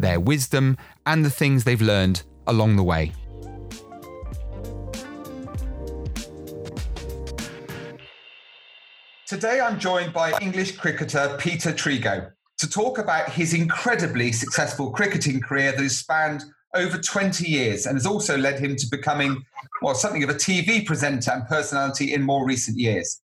their wisdom, and the things they've learned along the way. Today, I'm joined by English cricketer Peter Trego to talk about his incredibly successful cricketing career that has spanned over 20 years and has also led him to becoming, well, something of a TV presenter and personality in more recent years.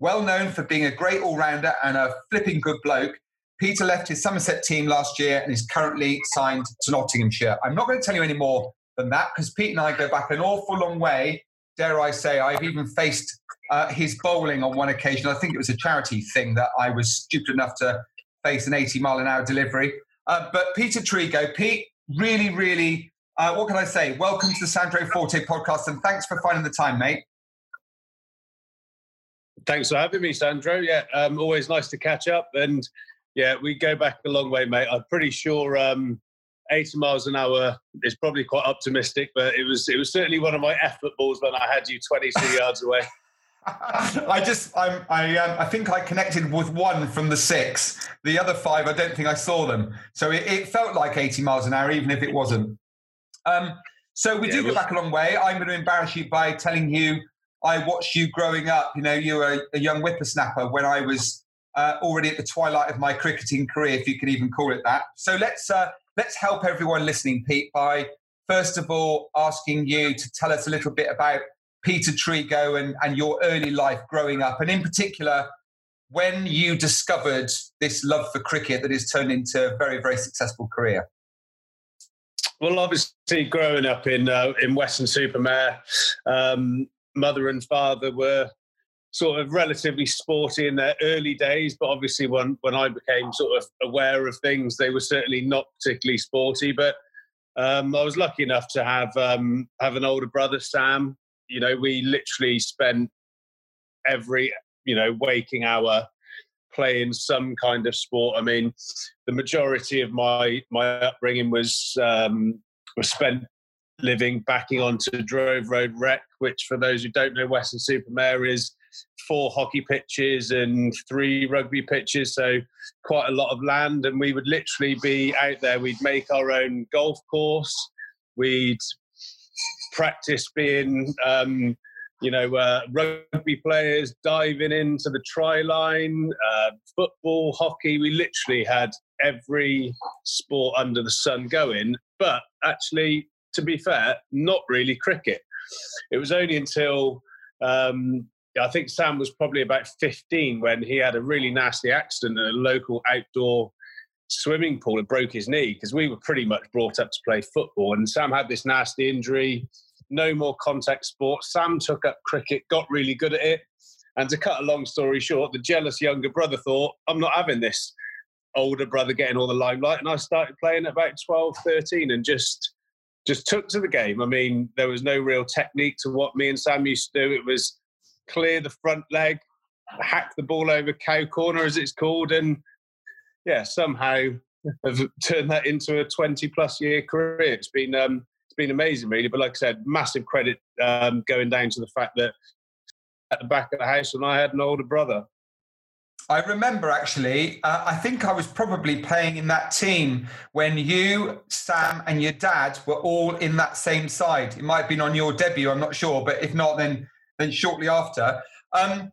Well known for being a great all rounder and a flipping good bloke, Peter left his Somerset team last year and is currently signed to Nottinghamshire. I'm not going to tell you any more than that because Pete and I go back an awful long way. Dare I say, I've even faced uh, his bowling on one occasion. I think it was a charity thing that I was stupid enough to face an 80 mile an hour delivery. Uh, but Peter Trego, Pete, really, really, uh, what can I say? Welcome to the Sandro Forte podcast and thanks for finding the time, mate. Thanks for having me, Sandro. Yeah, um, always nice to catch up. And yeah, we go back a long way, mate. I'm pretty sure um, 80 miles an hour is probably quite optimistic, but it was it was certainly one of my effort balls when I had you 22 yards away. I just I'm, I um, I think I connected with one from the six. The other five, I don't think I saw them. So it, it felt like 80 miles an hour, even if it wasn't. Um, so we yeah, do go back a long way. I'm going to embarrass you by telling you I watched you growing up. You know, you were a, a young whippersnapper when I was uh, already at the twilight of my cricketing career, if you can even call it that. So let's uh, let's help everyone listening, Pete, by first of all asking you to tell us a little bit about Peter Trego and, and your early life growing up, and in particular, when you discovered this love for cricket that has turned into a very, very successful career. Well, obviously, growing up in uh, in Weston-super-Mare, um, mother and father were sort of relatively sporty in their early days, but obviously when when I became sort of aware of things, they were certainly not particularly sporty. But um, I was lucky enough to have um, have an older brother, Sam. You know, we literally spent every you know waking hour playing some kind of sport. I mean, the majority of my my upbringing was um, was spent living backing onto Drove Road Rec, which for those who don't know, Weston-super-Mare is four hockey pitches and three rugby pitches, so quite a lot of land. And we would literally be out there. We'd make our own golf course. We'd practice being, um, you know, uh, rugby players diving into the try line, uh, football, hockey. We literally had every sport under the sun going. But actually, to be fair, not really cricket. It was only until um, I think Sam was probably about 15 when he had a really nasty accident at a local outdoor swimming pool and broke his knee because we were pretty much brought up to play football. And Sam had this nasty injury, no more contact sports. Sam took up cricket, got really good at it. And to cut a long story short, the jealous younger brother thought, I'm not having this older brother getting all the limelight. And I started playing at about 12, 13 and just just took to the game. I mean, there was no real technique to what me and Sam used to do. It was clear the front leg, hack the ball over cow corner as it's called, and yeah, somehow have turned that into a 20 plus year career. It's been um, it's been amazing, really. But like I said, massive credit um, going down to the fact that at the back of the house, and I had an older brother. I remember actually, uh, I think I was probably playing in that team when you, Sam, and your dad were all in that same side. It might have been on your debut, I'm not sure, but if not, then then shortly after. Um,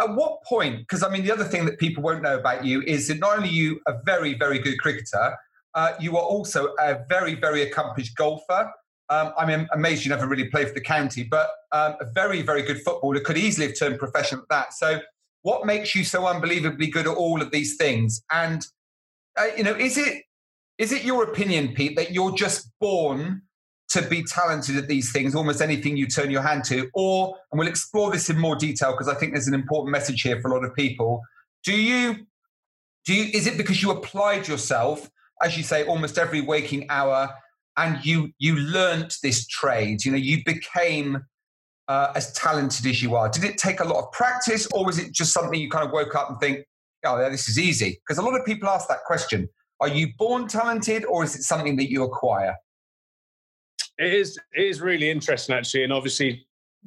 at what point? Because I mean, the other thing that people won't know about you is that not only you a very, very good cricketer, uh, you are also a very, very accomplished golfer. Um, I'm amazed you never really played for the county, but um, a very, very good footballer could easily have turned professional at that. So, what makes you so unbelievably good at all of these things? And uh, you know, is it is it your opinion, Pete, that you're just born to be talented at these things, almost anything you turn your hand to? Or, and we'll explore this in more detail because I think there's an important message here for a lot of people. Do you, do you, is it because you applied yourself as you say, almost every waking hour, and you you learnt this trade. You know, you became uh, as talented as you are. Did it take a lot of practice, or was it just something you kind of woke up and think, "Oh, this is easy"? Because a lot of people ask that question: Are you born talented, or is it something that you acquire? It is. It is really interesting, actually, and obviously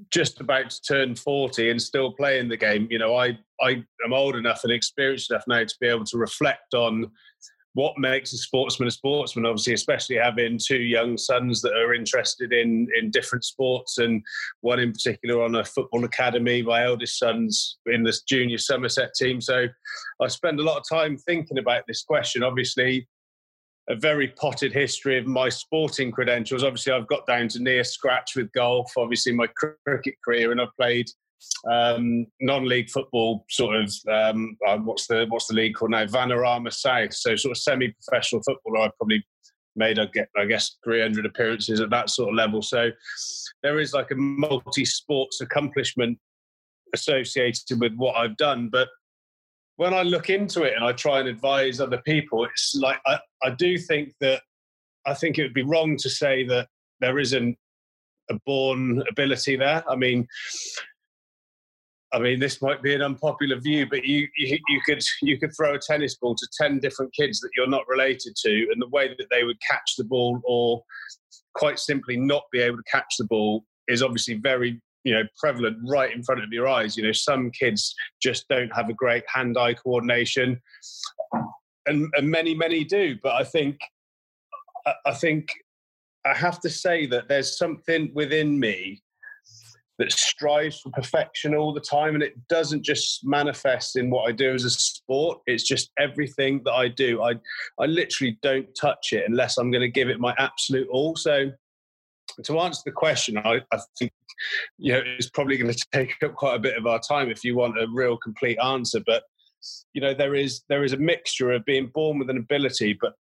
just about to turn 40 and still playing the game you know i i am old enough and experienced enough now to be able to reflect on what makes a sportsman a sportsman obviously especially having two young sons that are interested in in different sports and one in particular on a football academy my eldest son's in this junior somerset team so i spend a lot of time thinking about this question obviously a very potted history of my sporting credentials. Obviously i've got down to near scratch with golf obviously my cricket career and i've played um, non-league football sort of um, uh, what's the what's the league called now? Vanarama South. So sort of semi-professional football I've probably made I I guess 300 appearances at that sort of level. So there is like a multi-sports accomplishment associated with what I've done but when I look into it and I try and advise other people it's like I, I do think that I think it would be wrong to say that there isn't a born ability there. I mean, I mean, this might be an unpopular view, but you, you, you could you could throw a tennis ball to ten different kids that you're not related to, and the way that they would catch the ball, or quite simply not be able to catch the ball, is obviously very you know prevalent right in front of your eyes. You know, some kids just don't have a great hand-eye coordination, and, and many many do. But I think I think I have to say that there's something within me that strives for perfection all the time and it doesn't just manifest in what I do as a sport it's just everything that I do I I literally don't touch it unless I'm going to give it my absolute all so to answer the question I, I think you know it's probably going to take up quite a bit of our time if you want a real complete answer but you know there is there is a mixture of being born with an ability but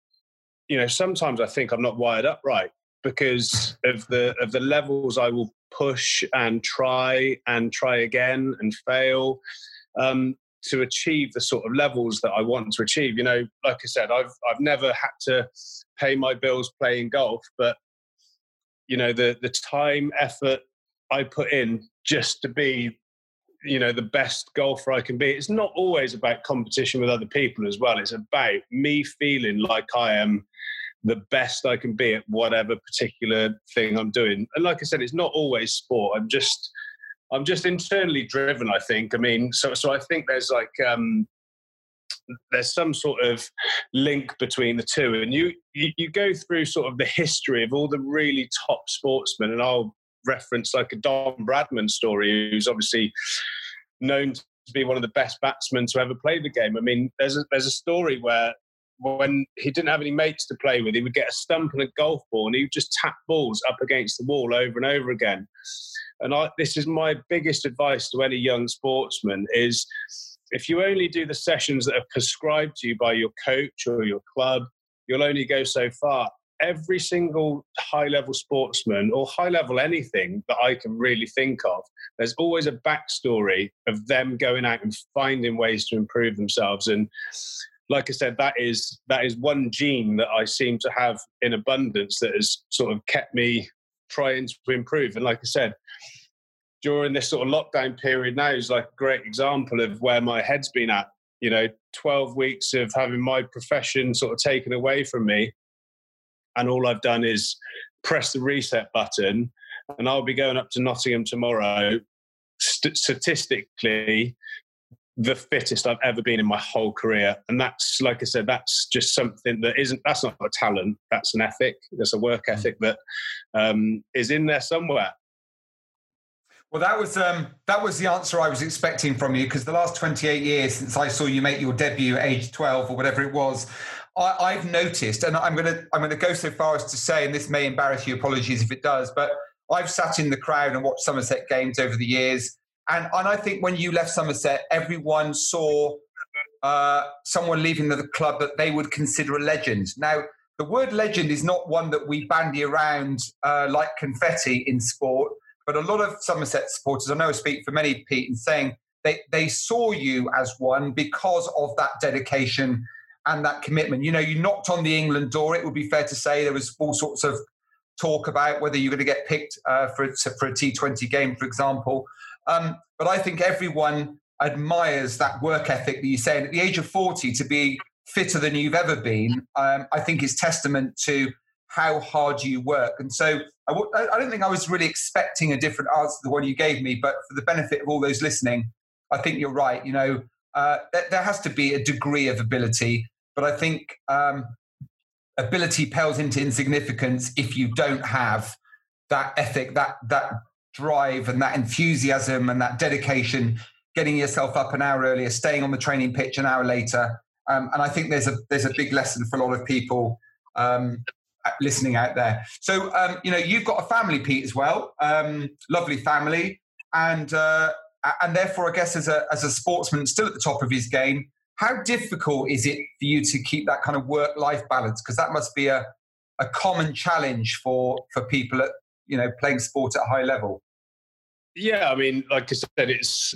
you know sometimes I think I'm not wired up right because of the of the levels I will push and try and try again and fail um, to achieve the sort of levels that I want to achieve. You know, like I said, I've I've never had to pay my bills playing golf, but you know the the time effort I put in just to be you know the best golfer I can be. It's not always about competition with other people as well. It's about me feeling like I am the best I can be at whatever particular thing I'm doing. And like I said, it's not always sport. I'm just I'm just internally driven. I think. I mean, so so I think there's like um, there's some sort of link between the two, and you, you you go through sort of the history of all the really top sportsmen, and I'll reference like a Don Bradman story, who's obviously known to be one of the best batsmen to ever play the game. I mean, there's a, there's a story where when he didn't have any mates to play with, he would get a stump and a golf ball and he would just tap balls up against the wall over and over again. And I, this is my biggest advice to any young sportsman is if you only do the sessions that are prescribed to you by your coach or your club, you'll only go so far. Every single high level sportsman or high level anything that I can really think of, there's always a backstory of them going out and finding ways to improve themselves. And like I said, that is that is one gene that I seem to have in abundance that has sort of kept me trying to improve. And like I said, during this sort of lockdown period now is like a great example of where my head's been at. You know, 12 weeks of having my profession sort of taken away from me. And all I've done is press the reset button. And I'll be going up to Nottingham tomorrow. St- statistically, the fittest I've ever been in my whole career. And that's, like I said, that's just something that isn't, that's not a talent, that's an ethic, that's a work mm. ethic that um, is in there somewhere. Well, that was um, that was the answer I was expecting from you because the last 28 years since I saw you make your debut at age 12 or whatever it was, I, have noticed, and I'm gonna I'm gonna go so far as to say, and this may embarrass you, apologies if it does, but I've sat in the crowd and watched Somerset games over the years, and, and I think when you left Somerset, everyone saw uh, someone leaving the club that they would consider a legend. Now, the word legend is not one that we bandy around uh, like confetti in sport, but a lot of Somerset supporters, I know I speak for many, Pete, in saying they, they saw you as one because of that dedication and that commitment. You know, you knocked on the England door. It would be fair to say there was all sorts of talk about whether you're going to get picked uh, for for a T20 game, for example. Um, but I think everyone admires that work ethic that you say. And at the age of 40, to be fitter than you've ever been, um, I think is testament to how hard you work. And so I w- I don't think I was really expecting a different answer to the one you gave me, but for the benefit of all those listening, I think you're right. You know, uh, there has to be a degree of ability, but I think um, ability pales into insignificance if you don't have that ethic, that that drive, and that enthusiasm and that dedication. Getting yourself up an hour earlier, staying on the training pitch an hour later, um, and I think there's a there's a big lesson for a lot of people um, listening out there. So um, you know you've got a family, Pete, as well, um, lovely family, and uh, and therefore I guess as a as a sportsman still at the top of his game, how difficult is it for you to keep that kind of work life balance? Because that must be a, a common challenge for, for people at, you know, playing sport at a high level. Yeah, I mean, like I said, it's,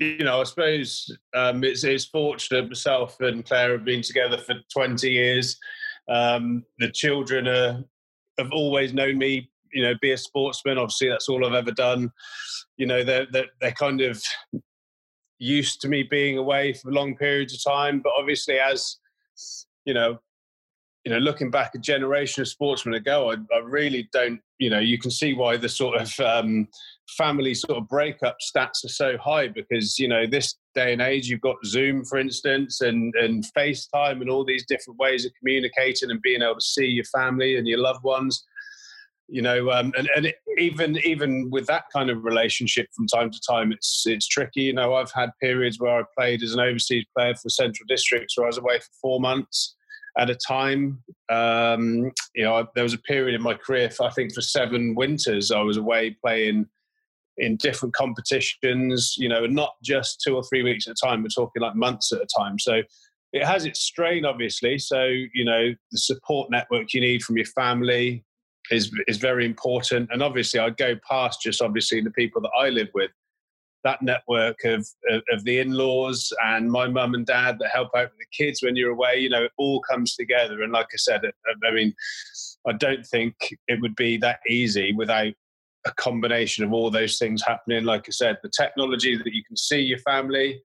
you know, I suppose um, it's, it's fortunate myself and Claire have been together for 20 years. Um, the children are, have always known me, you know, be a sportsman. Obviously, that's all I've ever done. You know, they're, they're, they're kind of used to me being away for long periods of time. But obviously, as you know, you know, looking back a generation of sportsmen ago, I, I really don't. You know, you can see why the sort of um, family sort of breakup stats are so high because you know this day and age you've got Zoom, for instance, and and FaceTime and all these different ways of communicating and being able to see your family and your loved ones you know um, and, and it, even even with that kind of relationship from time to time it's it's tricky. You know i've had periods where i played as an overseas player for central districts where i was away for four months at a time. Um, you know there was a period in my career i think for seven winters i was away playing in different competitions you know and not just two or three weeks at a time we're talking like months at a time so it has its strain obviously so you know the support network you need from your family is is very important. And obviously, I'd go past just obviously the people that I live with. That network of, of, of the in-laws and my mum and dad that help out with the kids when you're away, you know, it all comes together. And like I said, I mean, I don't think it would be that easy without a combination of all those things happening. Like I said, the technology that you can see your family,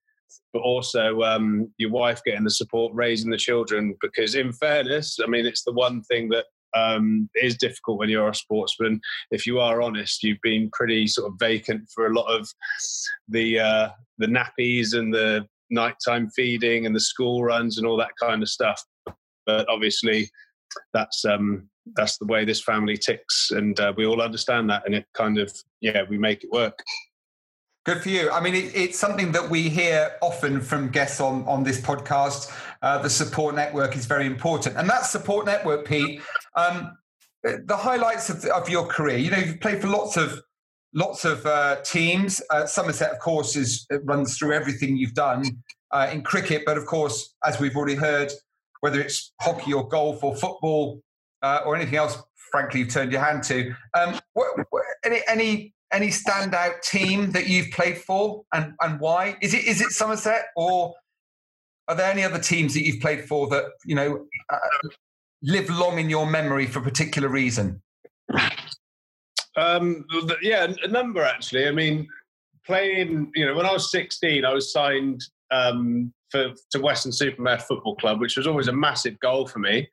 but also um, your wife getting the support, raising the children. Because in fairness, I mean, it's the one thing that um, is difficult when you're a sportsman. If you are honest, you've been pretty sort of vacant for a lot of the uh, the nappies and the nighttime feeding and the school runs and all that kind of stuff. But obviously, that's um, that's the way this family ticks, and uh, we all understand that, and it kind of yeah, we make it work. Good for you. I mean, it, it's something that we hear often from guests on, on this podcast. Uh, the support network is very important. And that support network, Pete, um, the highlights of, of, your career, you know, you've played for lots of lots of uh, teams. Uh, Somerset, of course, is runs through everything you've done uh, in cricket. But of course, as we've already heard, whether it's hockey or golf or football uh, or anything else, frankly, you've turned your hand to. Um, what, what, any, any any standout team that you've played for and, and why? Is it is it Somerset or are there any other teams that you've played for that you know uh, live long in your memory for a particular reason? Um, yeah, a number actually. I mean, playing. You know, when I was 16, I was signed um, for to Weston-super-Mare Football Club, which was always a massive goal for me.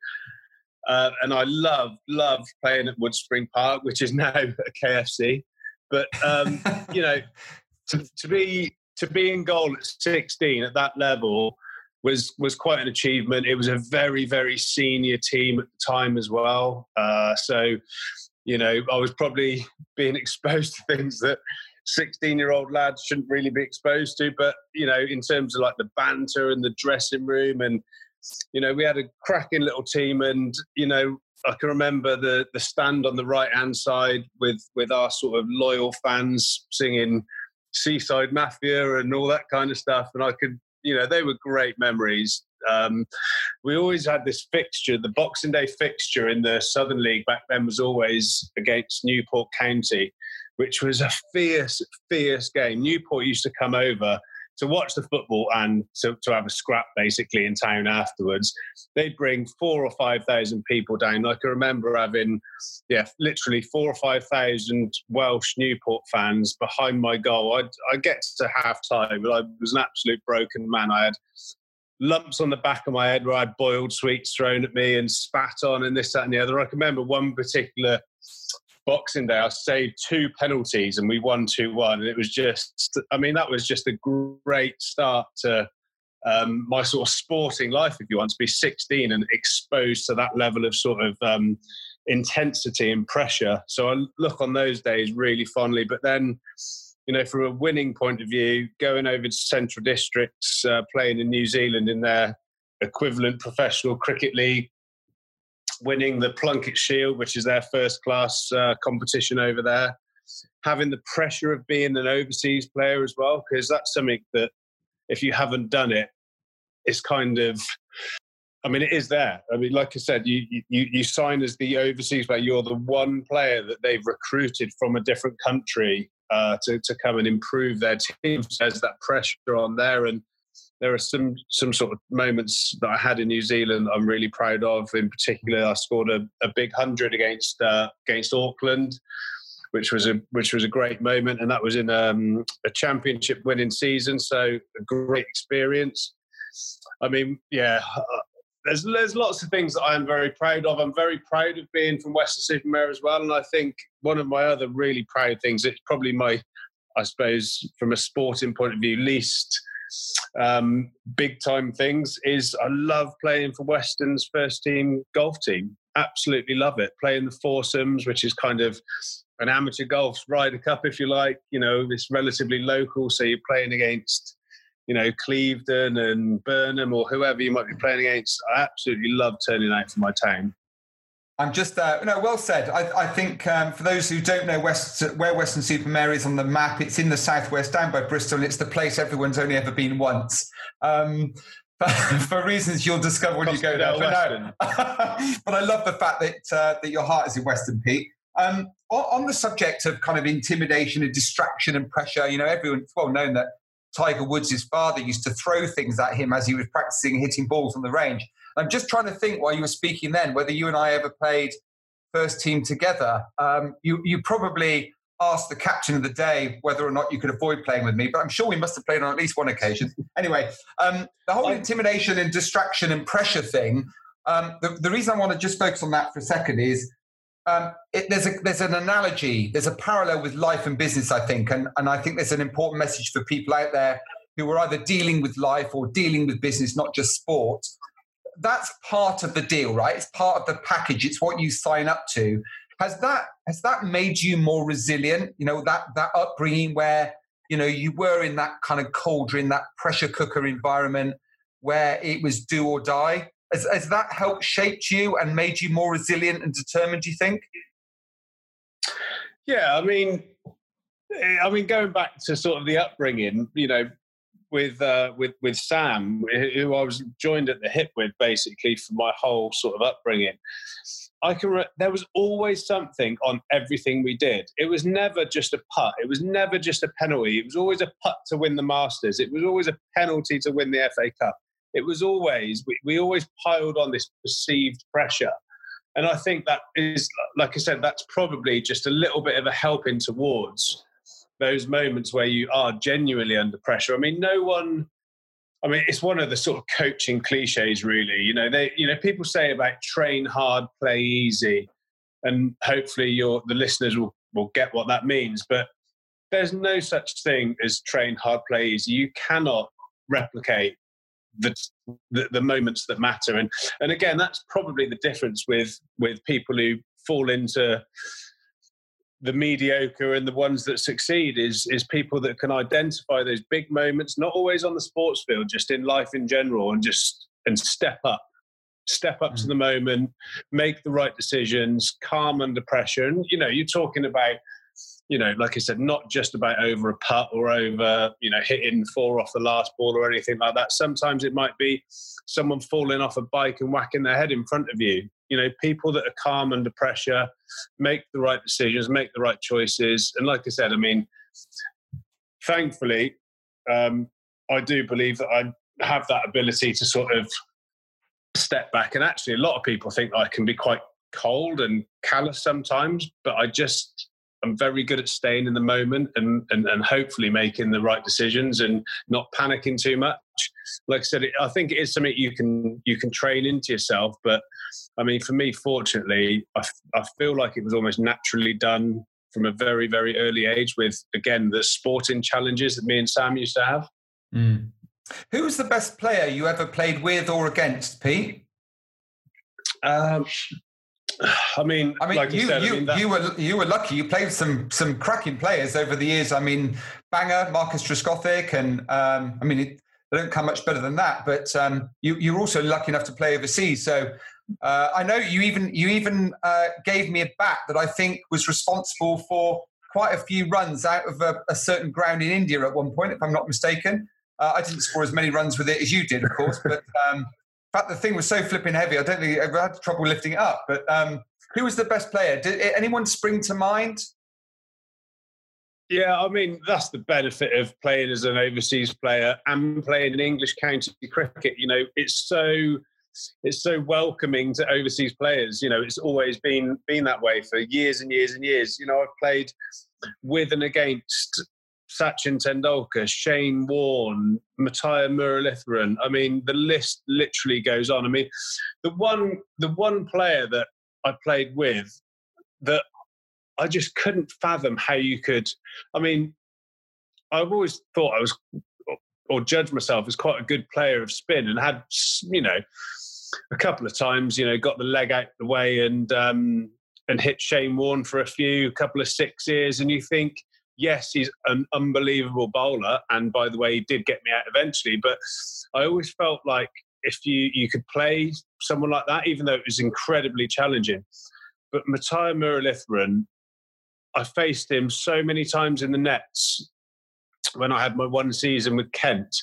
Uh, and I love love playing at Woodspring Park, which is now a KFC. But um, you know, to, to be to be in goal at 16 at that level was was quite an achievement. It was a very very senior team at the time as well. Uh, so, you know, I was probably being exposed to things that 16 year old lads shouldn't really be exposed to. But you know, in terms of like the banter and the dressing room, and you know, we had a cracking little team, and you know, I can remember the the stand on the right hand side with with our sort of loyal fans singing Seaside Mafia and all that kind of stuff, and I could you know they were great memories. Um, we always had this fixture, the Boxing Day fixture in the Southern League back then was always against Newport County, which was a fierce, fierce game. Newport used to come over to watch the football and to, to have a scrap basically in town afterwards. They'd bring four or five thousand people down. Like I remember having, yeah, literally four or five thousand Welsh Newport fans behind my goal. I'd, I'd get to half time, but I was an absolute broken man. I had lumps on the back of my head where I had boiled sweets thrown at me and spat on and this, that, and the other. I can remember one particular Boxing Day, I saved two penalties and we won 2 1. And it was just, I mean, that was just a great start to um, my sort of sporting life, if you want to be 16 and exposed to that level of sort of um, intensity and pressure. So I look on those days really fondly. But then, you know, from a winning point of view, going over to Central Districts, uh, playing in New Zealand in their equivalent professional cricket league, winning the Plunket Shield, which is their first class uh, competition over there, having the pressure of being an overseas player as well, because that's something that if you haven't done it, it's kind of I mean, it is there. I mean, like I said, you you you sign as the overseas player. You're the one player that they've recruited from a different country uh, to to come and improve their team. So there's that pressure on there, and there are some some sort of moments that I had in New Zealand I'm really proud of. In particular, I scored a, a big hundred against uh, against Auckland, which was a which was a great moment, and that was in um, a championship winning season. So a great experience. I mean, yeah. Uh, there's, there's lots of things that I am very proud of. I'm very proud of being from Weston-super-Mare as well. And I think one of my other really proud things, it's probably my, I suppose, from a sporting point of view, least um, big time things is I love playing for Weston's first team golf team. Absolutely love it. Playing the foursomes, which is kind of an amateur golf Ryder Cup, if you like. You know, it's relatively local, so you're playing against, you know, Clevedon and Burnham or whoever you might be playing against. I absolutely love turning out for my town. I'm just, uh, no, well said. I, I think um, for those who don't know West, where Weston-super-Mare is on the map, it's in the southwest, down by Bristol, and it's the place everyone's only ever been once. Um, for reasons you'll discover when you go there. But, no. but, I love the fact that uh, that your heart is in Western Pete. Um, on, on, the subject of kind of intimidation and distraction and pressure, you know, everyone's well known that Tiger Woods' father used to throw things at him as he was practicing hitting balls on the range. I'm just trying to think while you were speaking then whether you and I ever played first team together. Um, you, you probably asked the captain of the day whether or not you could avoid playing with me, but I'm sure we must have played on at least one occasion. anyway, um, the whole intimidation and distraction and pressure thing. Um, the, the, reason I want to just focus on that for a second is um, it, there's a there's an analogy, there's a parallel with life and business, I think, and and I think there's an important message for people out there who are either dealing with life or dealing with business, not just sport that's part of the deal, right? It's part of the package. It's what you sign up to. Has that has that made you more resilient? You know that that upbringing where you know you were in that kind of cauldron, that pressure cooker environment where it was do or die. Has, has that helped shaped you and made you more resilient and determined? Do you think? Yeah, I mean, eh, I mean, going back to sort of the upbringing, you know, with uh, with with Sam, who I was joined at the hip with, basically for my whole sort of upbringing. I can. Re- there was always something on everything we did. It was never just a putt. It was never just a penalty. It was always a putt to win the Masters. It was always a penalty to win the FA Cup. It was always we, we always piled on this perceived pressure. And I think that is, like I said, that's probably just a little bit of a helping towards those moments where you are genuinely under pressure. I mean, no one. I mean, it's one of the sort of coaching cliches, really. You know, they, you know, people say about train hard, play easy, and hopefully, your the listeners will will get what that means. But there's no such thing as train hard, play easy. You cannot replicate the, the, the moments that matter, and and again, that's probably the difference with with people who fall into the mediocre and the ones that succeed is is people that can identify those big moments not always on the sports field just in life in general and just and step up. Step up mm. to the moment make the right decisions calm under pressure. And you know you're talking about you know like i said not just about over a putt or over you know hitting four off the last ball or anything like that. Sometimes it might be someone falling off a bike and whacking their head in front of you you know people that are calm under pressure make the right decisions make the right choices and like i said i mean thankfully um, I do believe that I have that ability to sort of step back. And actually, a lot of people think I can be quite cold and callous sometimes, but I just I'm very good at staying in the moment and, and, and hopefully making the right decisions and not panicking too much. Like I said, I think it is something you can you can train into yourself. But I mean, for me, fortunately, I, I feel like it was almost naturally done from a very very early age. With again the sporting challenges that me and Sam used to have. Mm. Who was the best player you ever played with or against, Pete? Um, I mean, I mean, like you, said, you, I mean that... you were you were lucky. You played some some cracking players over the years. I mean, Banger, Marcus Trescothick, and um, I mean, they don't come much better than that. But um, you you're also lucky enough to play overseas. So uh, I know you even you even uh, gave me a bat that I think was responsible for quite a few runs out of a, a certain ground in India at one point, if I'm not mistaken. Uh, I didn't score as many runs with it as you did, of course, but um, fact, the thing was so flipping heavy. I don't think I ever had trouble lifting it up. But um, who was the best player? Did anyone spring to mind? Yeah, I mean that's the benefit of playing as an overseas player and playing in English county cricket. You know, it's so it's so welcoming to overseas players. You know, it's always been been that way for years and years and years. You know, I've played with and against Sachin Tendulkar, Shane Warne, Muttiah Muralitharan. I mean, the list literally goes on. I mean, the one the one player that I played with that I just couldn't fathom how you could. I mean, I've always thought I was or judged myself as quite a good player of spin and had you know a couple of times you know got the leg out the way and um, and hit Shane Warne for a few couple of sixes and you think yes, he's an unbelievable bowler, and by the way, he did get me out eventually. But I always felt like if you you could play someone like that, even though it was incredibly challenging. But Muttiah Muralitharan, I faced him so many times in the nets when I had my one season with Kent.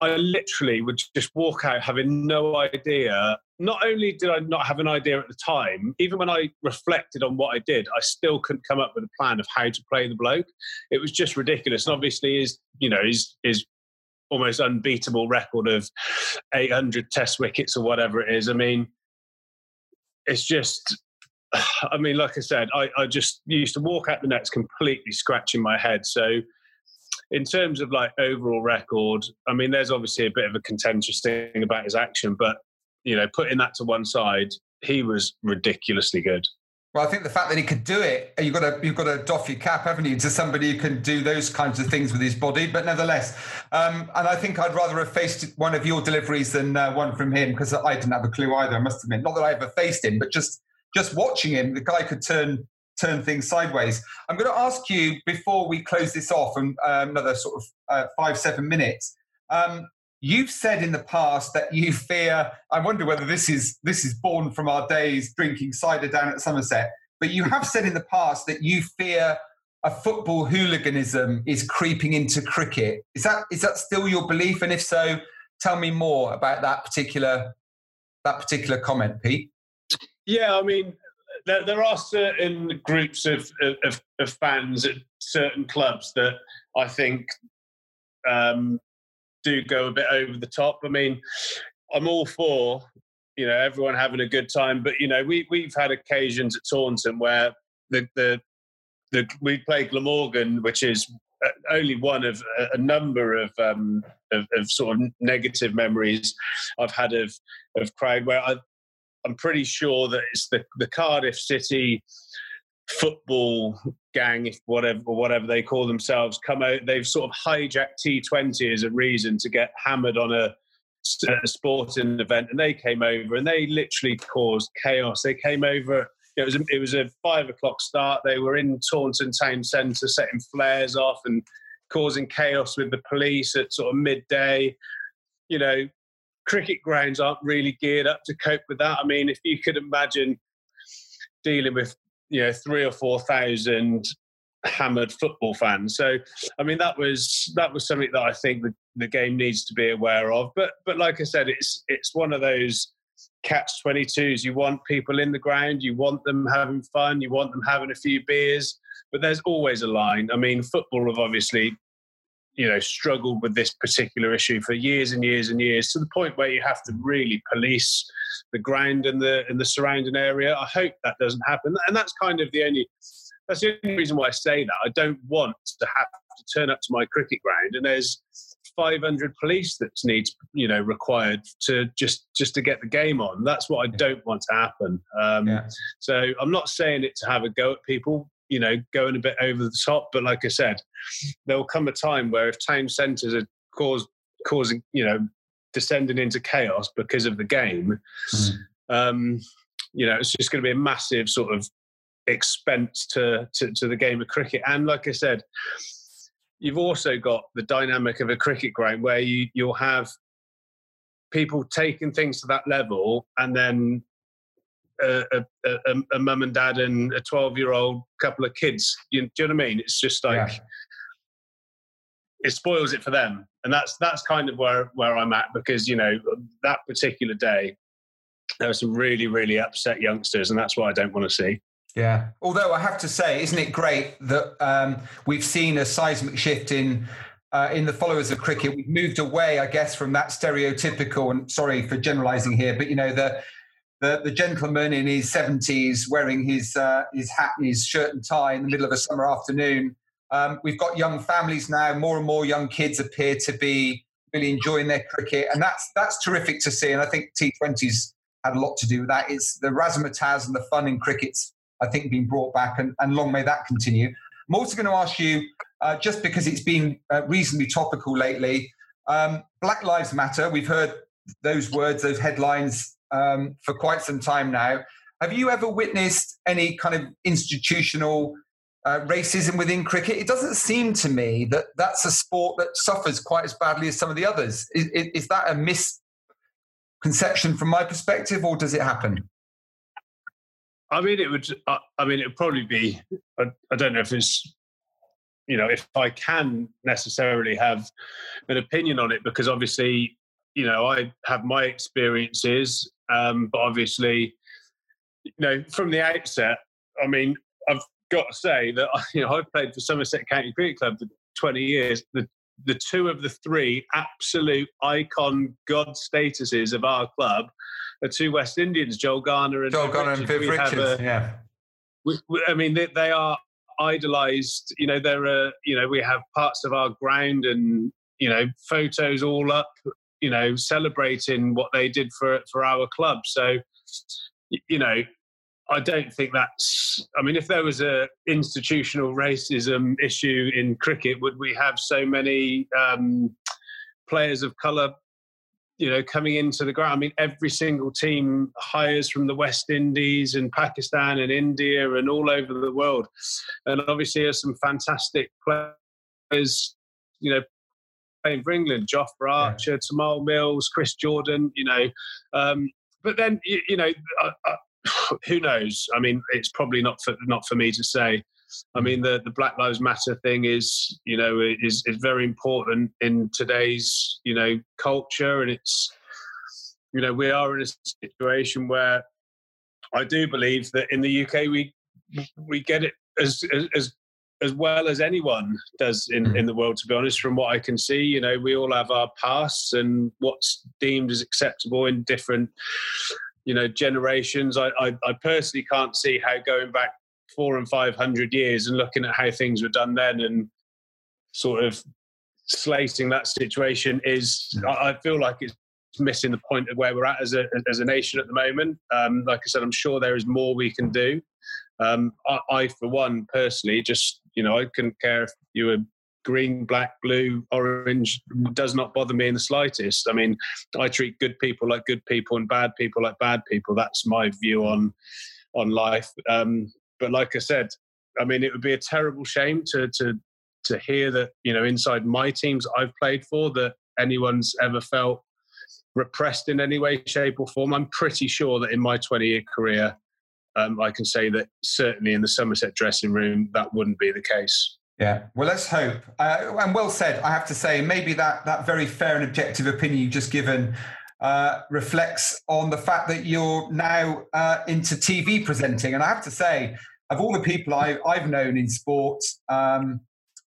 I literally would just walk out having no idea not only did I not have an idea at the time, even when I reflected on what I did, I still couldn't come up with a plan of how to play the bloke. It was just ridiculous. And obviously, his you know his his almost unbeatable record of 800 Test wickets or whatever it is. I mean, it's just. I mean, like I said, I, I just used to walk out the nets completely scratching my head. So, in terms of like overall record, I mean, there's obviously a bit of a contentious thing about his action, but you know, putting that to one side, he was ridiculously good. Well, I think the fact that he could do it, you've got to you've got to doff your cap, haven't you, to somebody who can do those kinds of things with his body. But nevertheless, um, and I think I'd rather have faced one of your deliveries than uh, one from him because I didn't have a clue either. I must admit, not that I ever faced him, but just just watching him, the guy could turn turn things sideways. I'm going to ask you before we close this off, and um, another sort of uh, five seven minutes. Um, You've said in the past that you fear. I wonder whether this is this is born from our days drinking cider down at Somerset. But you have said in the past that you fear a football hooliganism is creeping into cricket. Is that is that still your belief? And if so, tell me more about that particular that particular comment, Pete. Yeah, I mean, there, there are certain groups of, of, of fans at certain clubs that I think um, do go a bit over the top. I mean, I'm all for you know everyone having a good time, but you know we we've had occasions at Taunton where the the the we play Glamorgan, which is uh, only one of a, number of, um, of, of sort of negative memories I've had of of crowd where I, I'm pretty sure that it's the the Cardiff City football gang, if whatever whatever they call themselves, come out. They've sort of hijacked T20 as a reason to get hammered on a, a sporting event, and they came over and they literally caused chaos. They came over. It was a, it was a five o'clock start. They were in Taunton Town Centre setting flares off and causing chaos with the police at sort of midday. You know, cricket grounds aren't really geared up to cope with that. I mean, if you could imagine dealing with you know three or four thousand hammered football fans. So, I mean, that was that was something that I think the, the game needs to be aware of. But but like I said, it's it's one of those catch 22s. You want people in the ground, you want them having fun, you want them having a few beers, but there's always a line. I mean, football have obviously you know struggled with this particular issue for years and years and years to the point where you have to really police the ground and the and the surrounding area. I hope that doesn't happen, and that's kind of the only that's the only reason why I say that. I don't want to have to turn up to my cricket ground and there's 500 police that needs you know required to just just to get the game on. That's what I don't want to happen. Um, yeah. So I'm not saying it to have a go at people you know, going a bit over the top. But like I said, there will come a time where if town centres are cause, causing, you know, descending into chaos because of the game, mm. um, you know, it's just going to be a massive sort of expense to, to, to the game of cricket. And like I said, you've also got the dynamic of a cricket ground where you you'll have people taking things to that level and then a, a, a, a mum and dad and a 12 year old couple of kids. You, do you know what I mean? It's just like, yeah. it spoils it for them. And that's, that's kind of where, where I'm at because, you know, that particular day, there were some really, really upset youngsters, and that's what I don't want to see. Yeah. Although I have to say, isn't it great that um, we've seen a seismic shift in uh, in the followers of cricket? We've moved away, I guess, from that stereotypical. And sorry for generalising here, but you know the the, the gentleman in his 70s wearing his, uh, his hat and his shirt and tie in the middle of a summer afternoon. Um, we've got young families now, more and more young kids appear to be really enjoying their cricket, and that's, that's terrific to see. And I think T20's had a lot to do with that. It's the razzmatazz and the fun in cricket's, I think, being brought back, and, and long may that continue. I'm also going to ask you, uh, just because it's been uh, reasonably topical lately, um, Black Lives Matter, we've heard those words, those headlines um, for quite some time now. Have you ever witnessed any kind of institutional uh, racism within cricket? It doesn't seem to me that that's a sport that suffers quite as badly as some of the others. Is, is that a misconception from my perspective, or does it happen? I mean, it would. I mean, it would probably be. I, I don't know if it's you know if I can necessarily have an opinion on it because obviously you know I have my experiences um, but obviously, you know, from the outset, I mean, I've got to say that you know I've played for Somerset County Cricket Club for 20 years. The the two of the three absolute icon god statuses of our club are two West Indians, Joel Garner and Joel Garner and Viv Richards. A, yeah, we, we, I mean they, they are idolized. You know, there are you know we have parts of our ground and you know photos all up you know, celebrating what they did for for our club. So, you know, I don't think that's. I mean, if there was a institutional racism issue in cricket, would we have so many um, players of colour? You know, coming into the ground. I mean, every single team hires from the West Indies and Pakistan and India and all over the world, and obviously, there's some fantastic players. You know, playing for England, Jofra Archer, yeah. Tymal Mills, Chris Jordan, you know. Um, but then, you, you know, uh, uh, who knows? I mean, it's probably not for, not for me to say. I mean, the, the Black Lives Matter thing is, you know, is, is very important in today's, you know, culture. And it's, you know, we are in a situation where I do believe that in the UK we we get it as, as, as as well as anyone does in, mm. in the world, to be honest, from what I can see. You know, we all have our pasts and what's deemed as acceptable in different, you know, generations. I, I, I personally can't see how going back four and 500 years and looking at how things were done then and sort of slating that situation is. I, I feel like it's missing the point of where we're at as a, as a nation at the moment. Um, like I said, I'm sure there is more we can do. Um, I, I, for one, personally, just you know, I couldn't care if you were green, black, blue, orange. Does not bother me in the slightest. I mean, I treat good people like good people and bad people like bad people. That's my view on on life. Um, but like I said, I mean, it would be a terrible shame to to to hear that you know inside my teams I've played for that anyone's ever felt repressed in any way, shape, or form. I'm pretty sure that in my 20 year career, um, I can say that certainly in the Somerset dressing room, that wouldn't be the case. Yeah, well, let's hope. Uh, and well said, I have to say, maybe that, that very fair and objective opinion you've just given uh, reflects on the fact that you're now uh, into TV presenting. And I have to say, of all the people I, have known in sports, um,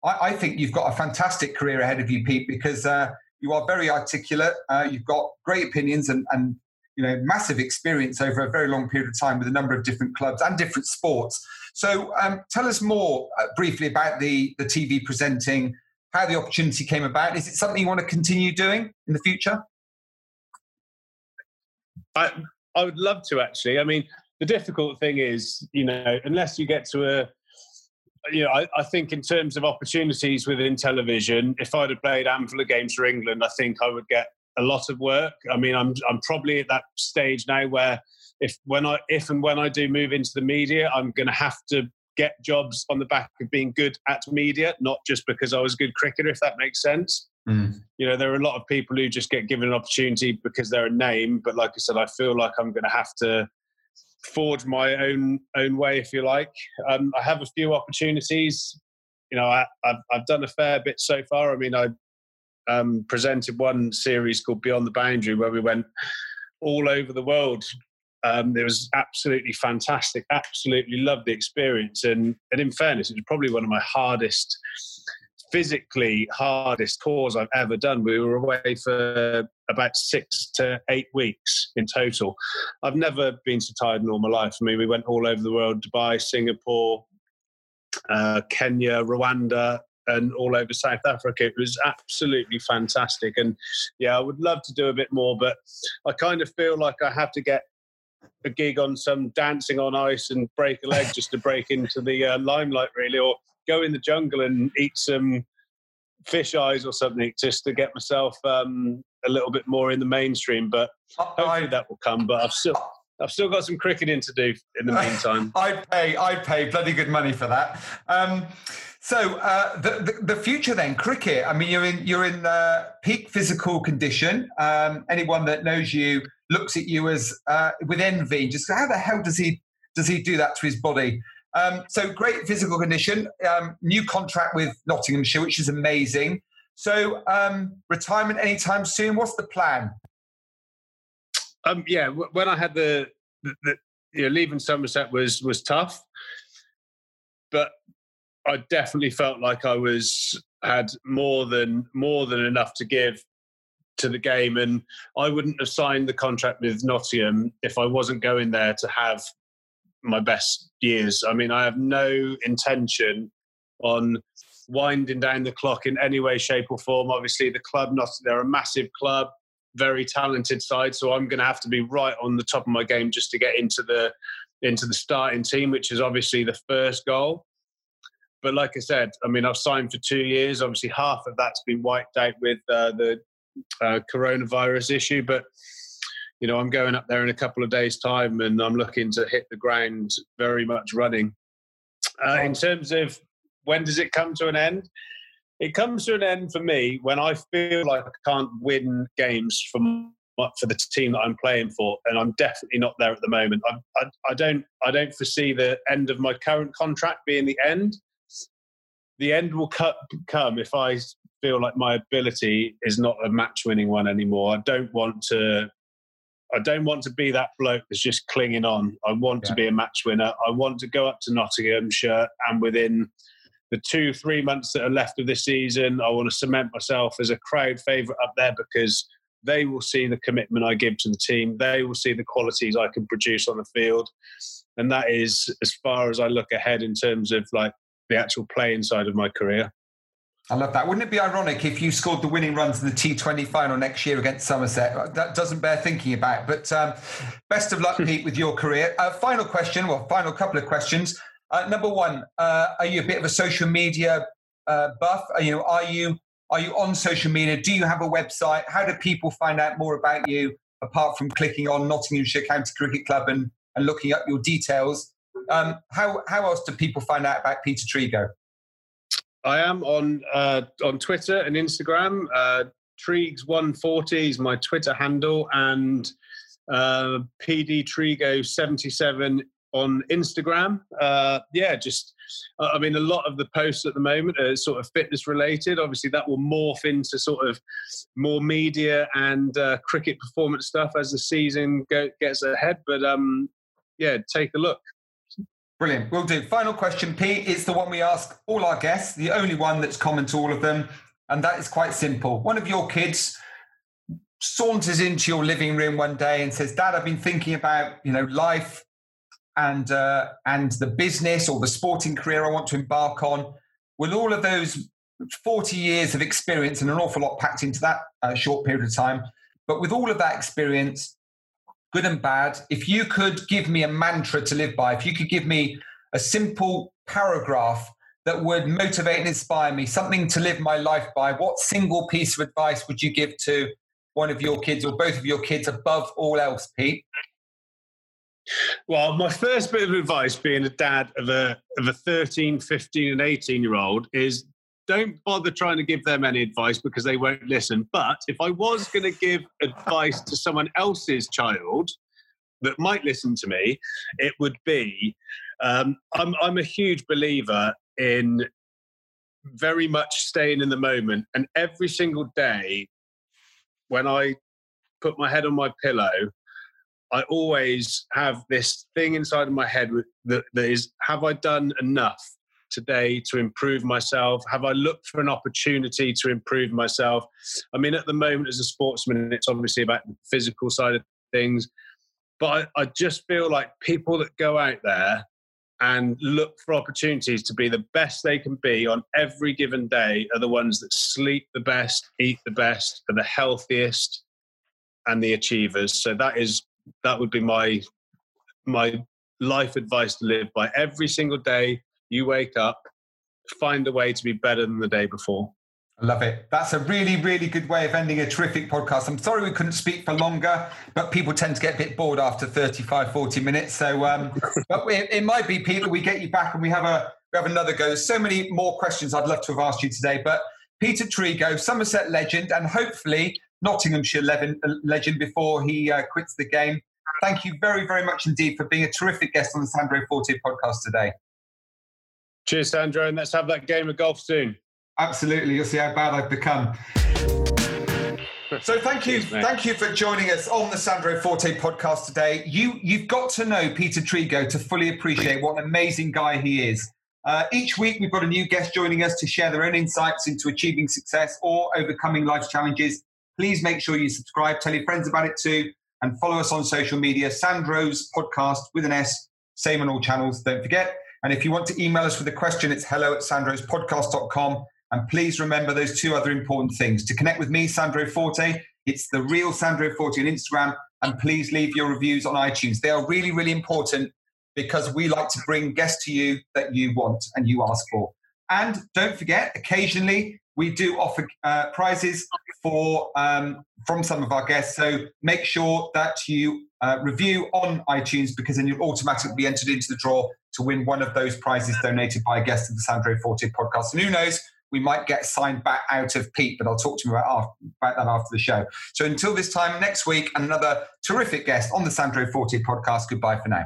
I, I, think you've got a fantastic career ahead of you, Pete, because uh, you are very articulate. Uh, you've got great opinions and, and you know massive experience over a very long period of time with a number of different clubs and different sports. So, um, tell us more uh, briefly about the the TV presenting, how the opportunity came about. Is it something you want to continue doing in the future? I I would love to actually. I mean, the difficult thing is, you know, unless you get to a you know, I, I, think in terms of opportunities within television, if I'd have played handful of games for England, I think I would get a lot of work. I mean, I'm I'm probably at that stage now where if when I if and when I do move into the media, I'm going to have to get jobs on the back of being good at media, not just because I was a good cricketer, if that makes sense. Mm. You know, there are a lot of people who just get given an opportunity because they're a name, but like I said, I feel like I'm going to have to forge my own own way, if you like. Um, I have a few opportunities. You know, I, have I've done a fair bit so far. I mean, I um, presented one series called Beyond the Boundary, where we went all over the world. Um, it was absolutely fantastic. Absolutely loved the experience, and and in fairness, it was probably one of my hardest physically hardest tours I've ever done. We were away for about six to eight weeks in total. I've never been so tired in all my life. I mean, we went all over the world Dubai, Singapore, uh, Kenya, Rwanda, and all over South Africa. It was absolutely fantastic. And yeah, I would love to do a bit more, but I kind of feel like I have to get a gig on some dancing on ice and break a leg just to break into the uh, limelight, really, or go in the jungle and eat some fish eyes or something just to get myself um, a little bit more in the mainstream. But hopefully I, that will come. But I've still I've still got some cricketing to do in the meantime. I'd pay I'd pay bloody good money for that. Um, so uh, the, the, the future then cricket. I mean, you're in you're in uh, peak physical condition. Um, anyone that knows you looks at you as uh, with envy. Just how the hell does he does he do that to his body? Um, so great physical condition. Um, new contract with Nottinghamshire, which is amazing. So um, retirement anytime soon. What's the plan? Um, yeah, when I had the, the, the you know, leaving Somerset was was tough, but I definitely felt like I was had more than more than enough to give to the game, and I wouldn't have signed the contract with Nottingham if I wasn't going there to have my best years. I mean, I have no intention on winding down the clock in any way, shape, or form. Obviously, the club, not they're a massive club, very talented side, so I'm going to have to be right on the top of my game just to get into the into the starting team, which is obviously the first goal. But like I said, I mean, I've signed for two years. Obviously, half of that's been wiped out with uh, the uh, coronavirus issue, but you know, I'm going up there in a couple of days' time, and I'm looking to hit the ground very much running. Uh, in terms of when does it come to an end? It comes to an end for me when I feel like I can't win games for for the team that I'm playing for, and I'm definitely not there at the moment. I, I, I don't I don't foresee the end of my current contract being the end. The end will cut, come if I feel like my ability is not a match winning one anymore. I don't want to I don't want to be that bloke that's just clinging on. I want yeah. to be a match winner. I want to go up to Nottinghamshire and within the two, three months that are left of this season, I want to cement myself as a crowd favourite up there because they will see the commitment I give to the team. They will see the qualities I can produce on the field. And that is as far as I look ahead in terms of like the actual playing side of my career. I love that. Wouldn't it be ironic if you scored the winning runs in the T20 final next year against Somerset? That doesn't bear thinking about. But um, best of luck, Pete, with your career. Uh, final question, well, final couple of questions. Uh, number one, uh, are you a bit of a social media uh, buff? Are you, are you are you on social media? Do you have a website? How do people find out more about you apart from clicking on Nottinghamshire County Cricket Club and, and looking up your details? Um, how how else do people find out about Peter Trego? I am on uh, on Twitter and Instagram. Uh, Tregs140 is my Twitter handle, and uh, PD Trego 77 on Instagram. Uh, yeah, just I mean, a lot of the posts at the moment are sort of fitness related. Obviously, that will morph into sort of more media and uh, cricket performance stuff as the season go, gets ahead. But um, yeah, take a look. Brilliant. We'll do. Final question, Pete. It's the one we ask all our guests, the only one that's common to all of them. And that is quite simple. One of your kids saunters into your living room one day and says, Dad, I've been thinking about, you know, life and uh, and the business or the sporting career I want to embark on. Will all of those 40 years of experience and an awful lot packed into that uh, short period of time, but with all of that experience, good and bad, if you could give me a mantra to live by, if you could give me a simple paragraph that would motivate and inspire me, something to live my life by, what single piece of advice would you give to one of your kids or both of your kids above all else, Pete? Well, my first bit of advice being a dad of a of a 13, 15 and 18 year old is don't bother trying to give them any advice because they won't listen. But if I was going to give advice to someone else's child that might listen to me, it would be um, I'm, I'm a huge believer in very much staying in the moment. And every single day when I put my head on my pillow, I always have this thing inside of my head that, that is, have I done enough today to improve myself? Have I looked for an opportunity to improve myself? I mean, at the moment, as a sportsman, it's obviously about the physical side of things. But I, I just feel like people that go out there and look for opportunities to be the best they can be on every given day are the ones that sleep the best, eat the best, are the healthiest, and the achievers. So that is that would be my my life advice to live by every single day you wake up, find a way to be better than the day before. I love it. That's a really, really good way of ending a terrific podcast. I'm sorry we couldn't speak for longer, but people tend to get a bit bored after 35, 40 minutes. So, um, but it, it, might be, Peter, we get you back and we have a we have another go. There's so many more questions I'd love to have asked you today, but Peter Trego, Somerset legend, and hopefully Nottinghamshire legend before he uh, quits the game. Thank you very, very much indeed for being a terrific guest on the Sandro Forte podcast today. Cheers, Sandro, and let's have that game of golf soon. Absolutely, you'll see how bad I've become. So thank you, Cheers, thank you for joining us on the Sandro Forte podcast today. You you've got to know Peter Trego to fully appreciate what an amazing guy he is. Uh, each week we've got a new guest joining us to share their own insights into achieving success or overcoming life's challenges. Please make sure you subscribe, tell your friends about it too, and follow us on social media. Sandro's podcast with an S, same on all channels. Don't forget. And if you want to email us with a question, it's hello at sandrospodcast.com. And please remember those two other important things. To connect with me, Sandro Forte, it's the real Sandro Forte on Instagram. And please leave your reviews on iTunes. They are really, really important because we like to bring guests to you that you want and you ask for. And don't forget, occasionally we do offer uh, prizes for um, from some of our guests. So make sure that you uh, review on iTunes because then you'll automatically be entered into the draw to win one of those prizes donated by a guest of the Sandro Forte podcast. And who knows, we might get signed back out of Pete, but I'll talk to him about, after, about that after the show. So until this time next week, another terrific guest on the Sandro Forte podcast. Goodbye for now.